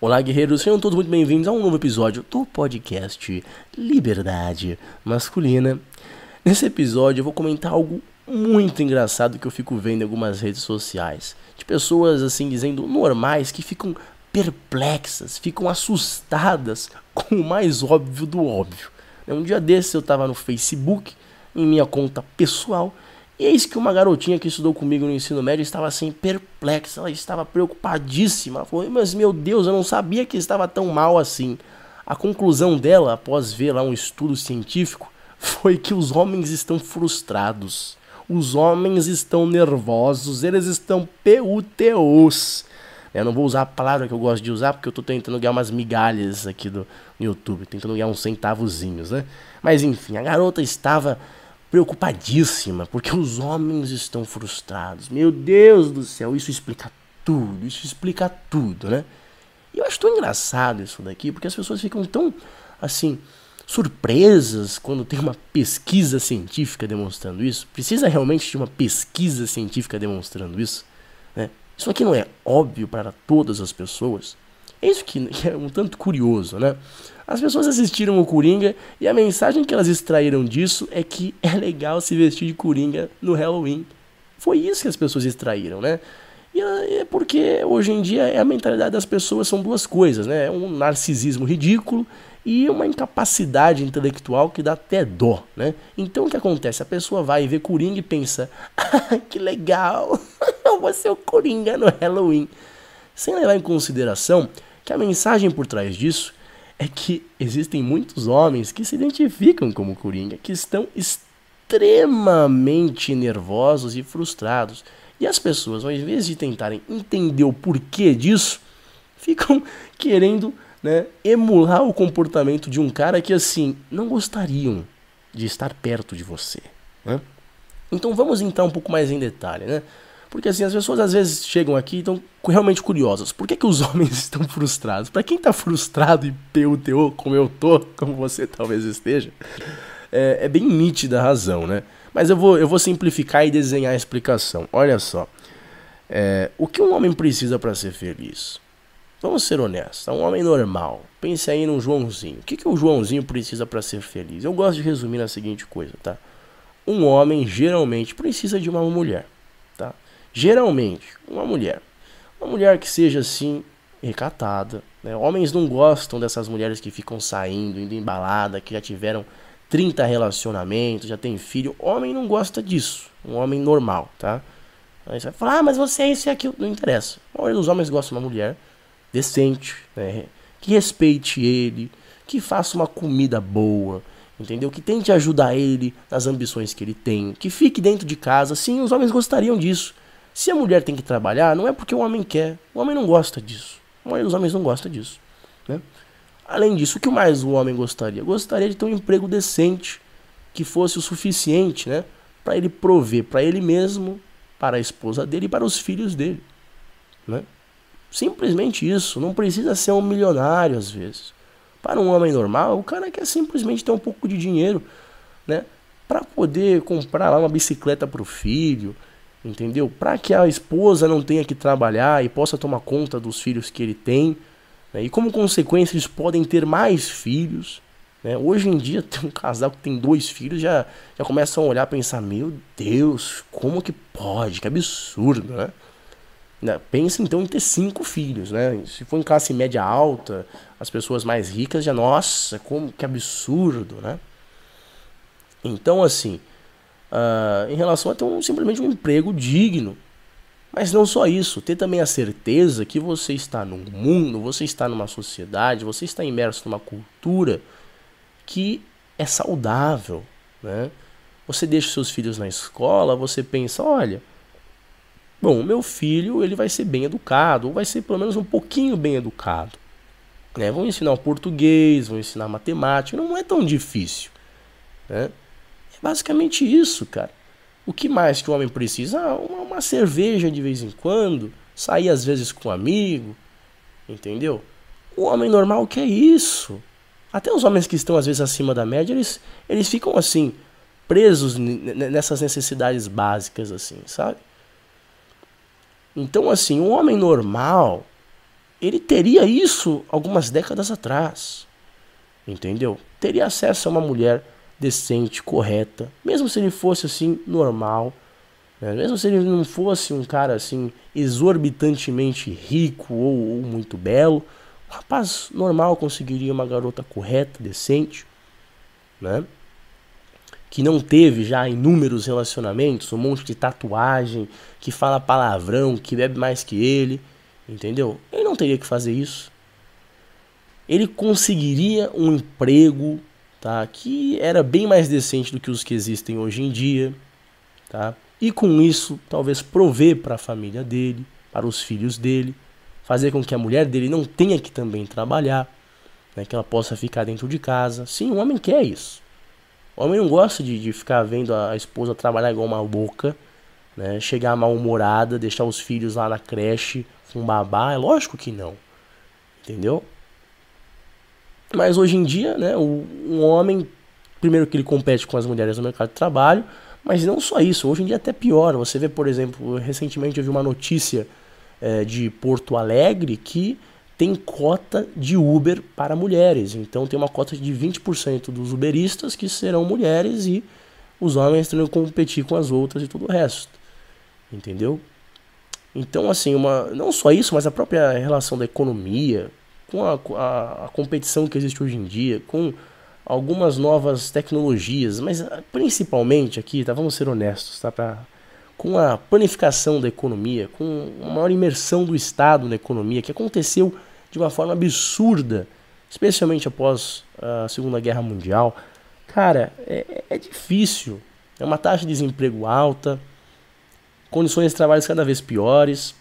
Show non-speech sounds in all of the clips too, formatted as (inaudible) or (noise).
Olá, guerreiros, sejam todos muito bem-vindos a um novo episódio do podcast Liberdade Masculina. Nesse episódio eu vou comentar algo muito engraçado que eu fico vendo em algumas redes sociais. De pessoas assim dizendo normais que ficam perplexas, ficam assustadas com o mais óbvio do óbvio. Um dia desses eu estava no Facebook, em minha conta pessoal, e eis que uma garotinha que estudou comigo no ensino médio estava assim perplexa, ela estava preocupadíssima. Falou: Mas meu Deus, eu não sabia que estava tão mal assim. A conclusão dela, após ver lá um estudo científico, (laughs) foi que os homens estão frustrados. Os homens estão nervosos, eles estão PUTOs. Eu não vou usar a palavra que eu gosto de usar porque eu estou tentando ganhar umas migalhas aqui do, YouTube, tentando ganhar uns centavozinhos, né? Mas enfim, a garota estava preocupadíssima, porque os homens estão frustrados. Meu Deus do céu, isso explica tudo, isso explica tudo, né? E eu acho tão engraçado isso daqui, porque as pessoas ficam tão, assim, surpresas quando tem uma pesquisa científica demonstrando isso. Precisa realmente de uma pesquisa científica demonstrando isso? Né? Isso aqui não é óbvio para todas as pessoas. É isso que (laughs) é um tanto curioso, né? As pessoas assistiram o Coringa e a mensagem que elas extraíram disso é que é legal se vestir de Coringa no Halloween. Foi isso que as pessoas extraíram, né? E é porque hoje em dia é a mentalidade das pessoas são duas coisas, né? É um narcisismo ridículo e uma incapacidade intelectual que dá até dó, né? Então o que acontece? A pessoa vai ver Coringa e pensa: (laughs) ah, que legal, (laughs) eu vou ser o Coringa no Halloween. Sem levar em consideração que a mensagem por trás disso é que existem muitos homens que se identificam como Coringa, que estão extremamente nervosos e frustrados. E as pessoas, ao invés de tentarem entender o porquê disso, (laughs) ficam querendo né, emular o comportamento de um cara que, assim, não gostariam de estar perto de você. Né? Então vamos entrar um pouco mais em detalhe, né? Porque assim, as pessoas às vezes chegam aqui e estão realmente curiosas. Por que, que os (laughs) homens estão frustrados? Para quem está frustrado e PUTO, como eu tô, como você talvez esteja, é, é, bem nítida a razão, né? Mas eu vou, eu vou simplificar e desenhar a explicação. Olha só. É, o que um homem precisa para ser feliz? Vamos ser honestos. Um homem normal. Pense aí no Joãozinho. O que, que o Joãozinho precisa para ser feliz? Eu gosto de resumir na seguinte coisa, tá? Um homem geralmente precisa de uma mulher. Geralmente, uma mulher. Uma mulher que seja assim, recatada. Né? Homens não gostam dessas mulheres que ficam saindo, indo embalada, que já tiveram 30 relacionamentos, já tem filho. Homem não gosta disso. Um homem normal, tá? Aí você vai falar, ah, mas você é isso e aquilo. Não interessa. A maioria dos homens gosta de uma mulher decente, né? que respeite ele, que faça uma comida boa, entendeu? Que tente ajudar ele nas ambições que ele tem, que fique dentro de casa. Sim, os homens gostariam disso. Se a mulher tem que trabalhar, não é porque o homem quer. O homem não gosta disso. A maioria dos homens não gosta disso. Né? Além disso, o que mais o homem gostaria? Gostaria de ter um emprego decente, que fosse o suficiente né, para ele prover para ele mesmo, para a esposa dele e para os filhos dele. Né? Simplesmente isso. Não precisa ser um milionário às vezes. Para um homem normal, o cara quer simplesmente ter um pouco de dinheiro né, para poder comprar lá uma bicicleta para o filho entendeu? Para que a esposa não tenha que trabalhar e possa tomar conta dos filhos que ele tem, né? e como consequência eles podem ter mais filhos. Né? Hoje em dia, (laughs) tem um casal que tem dois filhos já, já começam a olhar e pensar: meu Deus, como que pode? Que absurdo, né? Pensa então em ter cinco filhos, né? Se for em classe média alta, as pessoas mais ricas já, nossa, como que absurdo, né? Então, assim, uh, em relação a ter um, simplesmente um emprego digno. Mas não só isso, ter também a certeza que você está num mundo, você está numa sociedade, você está imerso numa cultura que é saudável, né? Você deixa seus filhos na escola, você pensa, olha, bom, meu filho ele vai ser bem educado, ou vai ser pelo menos um pouquinho bem educado. Né? Vão ensinar o português, vão ensinar matemática, não é tão difícil. Né? Basicamente isso, cara. O que mais que o homem precisa? Ah, uma, uma cerveja de vez em quando, sair às vezes com um amigo, entendeu? O homem normal quer isso. Até os homens que estão às vezes acima da média, eles, eles ficam assim, presos nessas necessidades básicas, assim, sabe? Então, assim, um homem normal, ele teria isso algumas décadas atrás. Entendeu? Teria acesso a uma mulher decente, correta, mesmo se ele fosse assim normal, né? mesmo se ele não fosse um cara assim exorbitantemente rico ou, ou muito belo, um rapaz normal conseguiria uma garota correta, decente, né? Que não teve já inúmeros relacionamentos, um monte de tatuagem, que fala palavrão, que bebe mais que ele, entendeu? Ele não teria que fazer isso. Ele conseguiria um emprego, tá? Que era bem mais decente do que os que existem hoje em dia, tá? E com isso, talvez prover para a família dele, para os filhos dele, fazer com que a mulher dele não tenha que também trabalhar, né, que ela possa ficar dentro de casa. Sim, o homem quer isso. O homem não gosta de, de ficar vendo a esposa trabalhar igual uma louca, né, chegar mal-humorada, deixar os filhos lá na creche com babá. É lógico que não. Entendeu? Mas hoje em dia, né, o, um homem, primeiro que ele compete com as mulheres no mercado de trabalho, mas não só isso, hoje em dia até pior. Você vê, por exemplo, recentemente eu vi uma notícia é, de Porto Alegre que tem cota de Uber para mulheres. Então tem uma cota de 20% dos uberistas que serão mulheres e os homens terão competir com as outras e tudo o resto. Entendeu? Então, assim, uma, não só isso, mas a própria relação da economia, com a, a, a competição que existe hoje em dia, com algumas novas tecnologias, mas principalmente aqui, tá, vamos ser honestos, tá, para com a planificação da economia, com uma maior imersão do Estado na economia, que aconteceu de uma forma absurda, especialmente após a Segunda Guerra Mundial, cara, é, é difícil. É uma taxa de desemprego alta, condições de trabalho cada vez piores.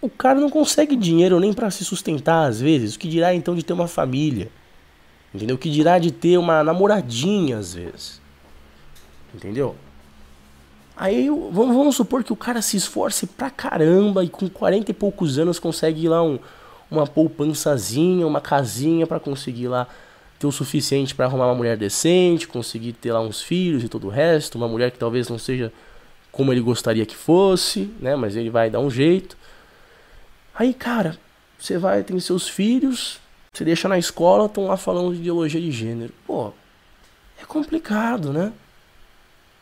O cara não consegue dinheiro nem para se sustentar às vezes, o que dirá então de ter uma família? Entendeu? O que dirá de ter uma namoradinha às vezes? Entendeu? Aí vamos, vamos, supor que o cara se esforce pra caramba e com 40 e poucos anos consegue lá um, uma poupançazinha, uma casinha para conseguir lá ter o suficiente para arrumar uma mulher decente, conseguir ter lá uns filhos e todo o resto, uma mulher que talvez não seja como ele gostaria que fosse, né? Mas ele vai dar um jeito. Aí, cara, você vai, tem seus filhos, você deixa na escola, estão lá falando de ideologia de gênero. Pô, é complicado, né?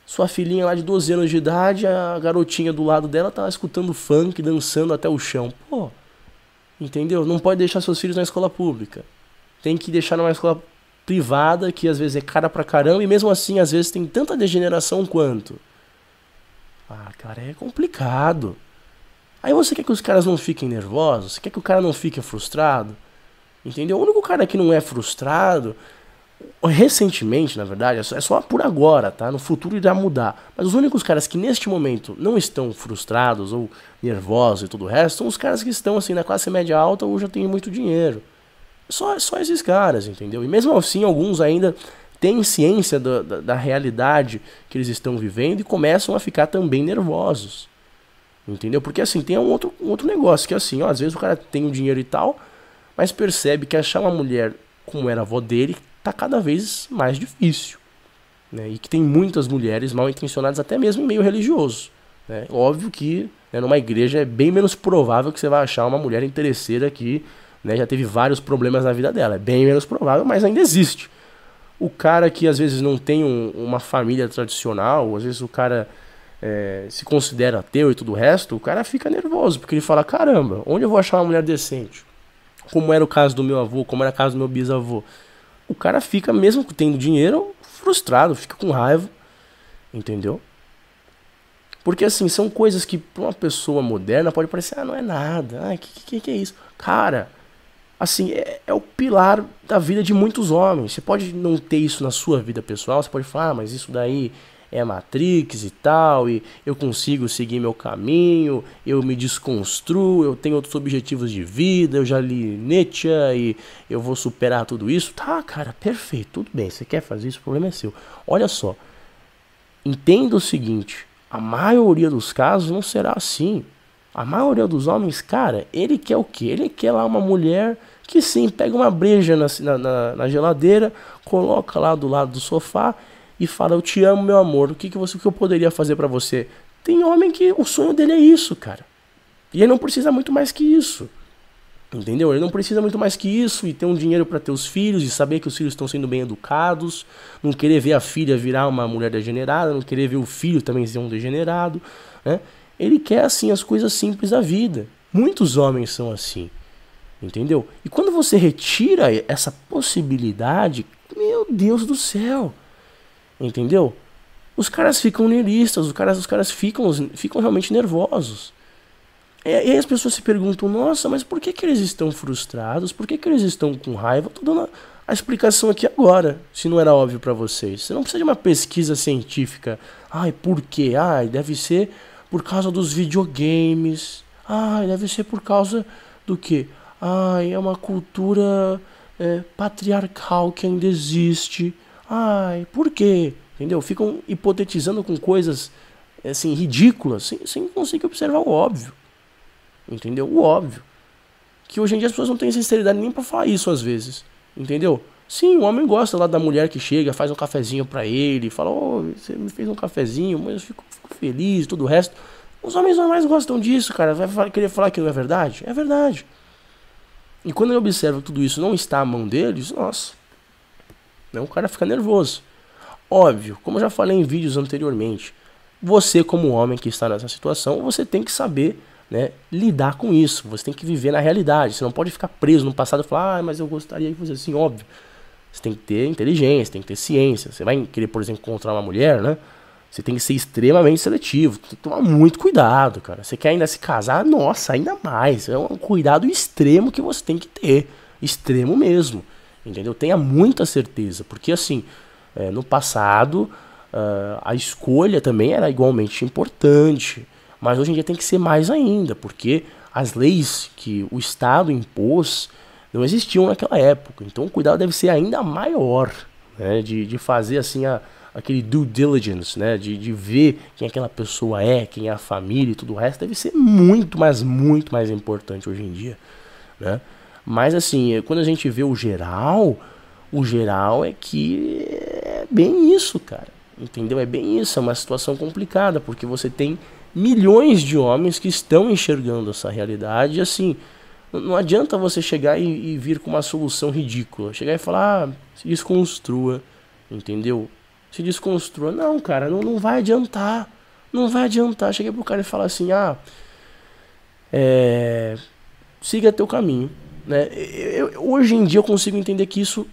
Sua filhinha lá de 12 anos de idade, a garotinha do lado dela tá escutando funk, dançando até o chão. Pô, entendeu? Não pode deixar seus filhos na escola pública. Tem que deixar numa escola privada, que às vezes é cara pra caramba, e mesmo assim, às vezes tem tanta degeneração quanto. Ah, cara, é complicado. Aí você quer que os caras não fiquem nervosos? Você quer que o cara não fique frustrado? Entendeu? O único cara que não é frustrado recentemente, na verdade, é, é só por agora, tá? No futuro irá mudar. Mas os únicos caras que neste momento não estão frustrados ou nervosos e tudo o resto são os caras que estão assim na classe média alta ou já têm muito dinheiro. Só, só esses caras, entendeu? E mesmo assim, alguns ainda têm ciência da, da, da realidade que eles estão vivendo e começam a ficar também nervosos. Entendeu? Porque assim, tem um outro, um outro negócio que é assim, ó, às vezes o cara tem o dinheiro e tal, mas percebe que achar uma mulher como era a avó dele, está cada vez mais difícil. Né? E que tem muitas mulheres mal intencionadas, até mesmo em meio religioso. Né? Óbvio que né, numa igreja é bem menos provável que você vai achar uma mulher interesseira que né, já teve vários problemas na vida dela. É bem menos provável, mas ainda existe. O cara que às vezes não tem um, uma família tradicional, às vezes o cara é, se considera ateu e tudo o resto, o cara fica nervoso, porque ele fala: caramba, onde eu vou achar uma mulher decente? Como era o caso do meu avô, como era o caso do meu bisavô o cara fica, mesmo tendo dinheiro, frustrado, fica com raiva, entendeu? Porque assim, são coisas que para uma pessoa moderna pode parecer, ah, não é nada, ah, que, que, que é isso? Cara, assim, é, é, o pilar da vida de muitos homens. Você pode não ter isso na sua vida pessoal, você pode falar, ah, mas isso daí é Matrix e tal, e eu consigo seguir meu caminho, eu me desconstruo, eu tenho outros objetivos de vida, eu já li Nietzsche e eu vou superar tudo isso. Tá, cara, perfeito, tudo bem, você quer fazer isso, o problema é seu. Olha só, entenda o seguinte: a maioria dos casos não será assim. A maioria dos homens, cara, ele quer o quê? Ele quer lá uma mulher que sim, pega uma breja na, na, na geladeira, coloca lá do lado do sofá e fala: Eu te amo, meu amor, o que, que, você, o que eu poderia fazer para você? Tem homem que o sonho dele é isso, cara. E ele não precisa muito mais que isso. Entendeu? Ele não precisa muito mais que isso e ter um dinheiro para ter os filhos e saber que os filhos estão sendo bem educados, não querer ver a filha virar uma mulher degenerada, não querer ver o filho também ser um degenerado, né? Ele quer assim as coisas simples da vida. Muitos homens são assim. Entendeu? E quando você retira essa possibilidade, meu Deus do céu. Entendeu? Os caras ficam nihilistas, os caras, os caras ficam, ficam realmente nervosos. E, aí as pessoas se perguntam, nossa, mas por que, que eles estão frustrados? Por que, que eles estão com raiva? Estou dando a, a, explicação aqui agora, se não era óbvio para vocês. Você não precisa de uma pesquisa científica. Ai, por quê? Ai, deve ser por causa dos videogames. Ai, deve ser por causa do quê? Ai, é uma cultura é, patriarcal que ainda existe. Ai, por quê? Entendeu? Ficam hipotetizando com coisas assim ridículas, sem, sem conseguir observar o óbvio. Entendeu? O óbvio. Que hoje em dia as pessoas não têm sinceridade nem para falar isso às vezes. Entendeu? Sim, o homem gosta lá da mulher que chega, faz um cafezinho para ele, fala, oh, você me fez um cafezinho, mas eu fico, fico feliz, tudo o resto. Os homens normais gostam disso, cara. Vai querer falar que não é verdade? É verdade. E quando eu observo tudo isso não está à mão deles, nossa, né, o cara fica nervoso. Óbvio, como eu já falei em vídeos anteriormente, você como homem que está nessa situação, você tem que saber né, lidar com isso. Você tem que viver na realidade. Você não pode ficar preso no passado e falar, ah, mas eu gostaria de fazer assim, óbvio. Você tem que ter inteligência, tem que ter ciência. Você vai querer, por exemplo, encontrar uma mulher, né? Você tem que ser extremamente seletivo. Tem que tomar muito cuidado, cara. Você quer ainda se casar? Nossa, ainda mais. É um cuidado extremo que você tem que ter. Extremo mesmo. Entendeu? Tenha muita certeza. Porque, assim, é, no passado, uh, a escolha também era igualmente importante. Mas hoje em dia tem que ser mais ainda, porque as leis que o Estado impôs não existiam naquela época. Então o cuidado deve ser ainda maior, né? De, de fazer assim a, aquele due diligence, né? De, de ver quem aquela pessoa é, quem é a família e tudo o resto, deve ser muito, mas muito mais importante hoje em dia, né? Mas assim, quando a gente vê o geral, o geral é que é bem isso, cara. Entendeu? É bem isso, é uma situação complicada, porque você tem milhões de homens que estão enxergando essa realidade e assim, não adianta você chegar e, e, vir com uma solução ridícula. Chegar e falar, ah, se desconstrua, entendeu? Se desconstrua. Não, cara, não, não vai adiantar. Não vai adiantar. Cheguei pro cara e falar assim, ah, é, siga teu caminho. Né? Eu, eu, hoje em dia eu consigo entender que isso,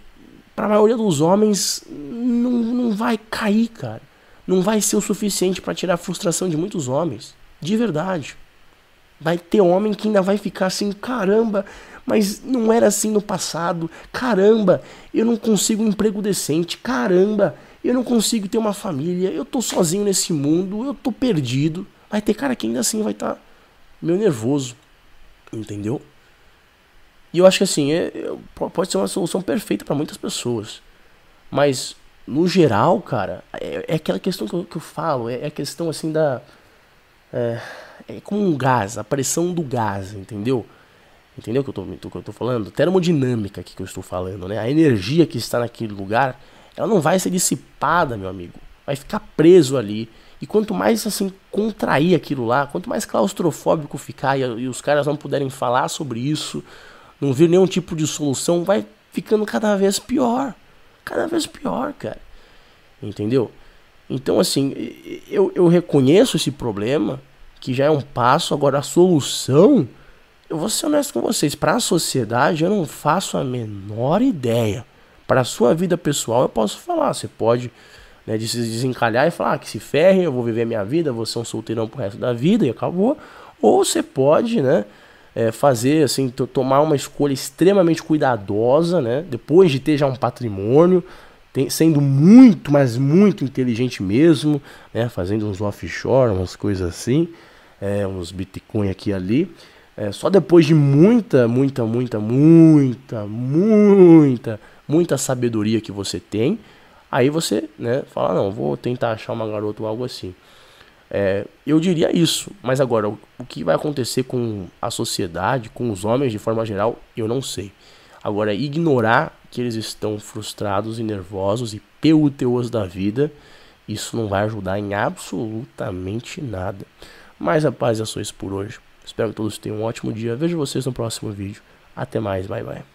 para a maioria dos homens, não, não vai cair, cara não vai ser o suficiente para tirar a frustração de muitos homens. De verdade. Vai ter homem que ainda vai ficar assim, caramba, mas não era assim no passado. Caramba, eu não consigo um emprego decente. Caramba, eu não consigo ter uma família. Eu tô sozinho nesse mundo, eu tô perdido. Vai ter cara que ainda assim vai estar tá meio nervoso. Entendeu? E eu acho que assim, é, é, pode ser uma solução perfeita para muitas pessoas. Mas no geral, cara, é, é aquela questão que eu, que eu falo, é, é, a questão assim da. É, é como um gás, a pressão do gás, entendeu? Entendeu o que que eu tô falando? Termodinâmica que eu estou falando, né? A energia que está naquele lugar, ela não vai ser dissipada, meu amigo. Vai ficar preso ali. E quanto mais assim contrair aquilo lá, quanto mais claustrofóbico ficar e, e os caras não puderem falar sobre isso, não vir nenhum tipo de solução, vai ficando cada vez pior cada vez pior, cara. Entendeu? Então, assim, eu, eu reconheço esse problema, que já é um passo, agora a solução, eu vou ser honesto com vocês, para a sociedade eu não faço a menor ideia. Para a sua vida pessoal eu posso falar, você pode né, de se desencalhar e falar ah, que se ferre, eu vou viver minha vida, vou ser um solteirão pro resto da vida e acabou. Ou você pode, né, é, fazer, assim, tomar uma escolha extremamente cuidadosa, né? Depois de ter já um patrimônio, tem, sendo muito, mas muito inteligente mesmo, né? Fazendo uns offshore, umas coisas assim, é, uns Bitcoin aqui e ali. É, só depois de muita, muita, muita, muita, muita, muita sabedoria que você tem, aí você, né, fala, não, vou tentar achar uma garota ou algo assim. É, eu diria isso, mas agora, o, que vai acontecer com a sociedade, com os homens de forma geral, eu não sei. Agora, ignorar que eles estão frustrados e nervosos e PUTOs da vida, isso não vai ajudar em absolutamente nada. Mas a paz é só isso por hoje. Espero que todos tenham um ótimo dia. Vejo vocês no próximo vídeo. Até mais, bye bye.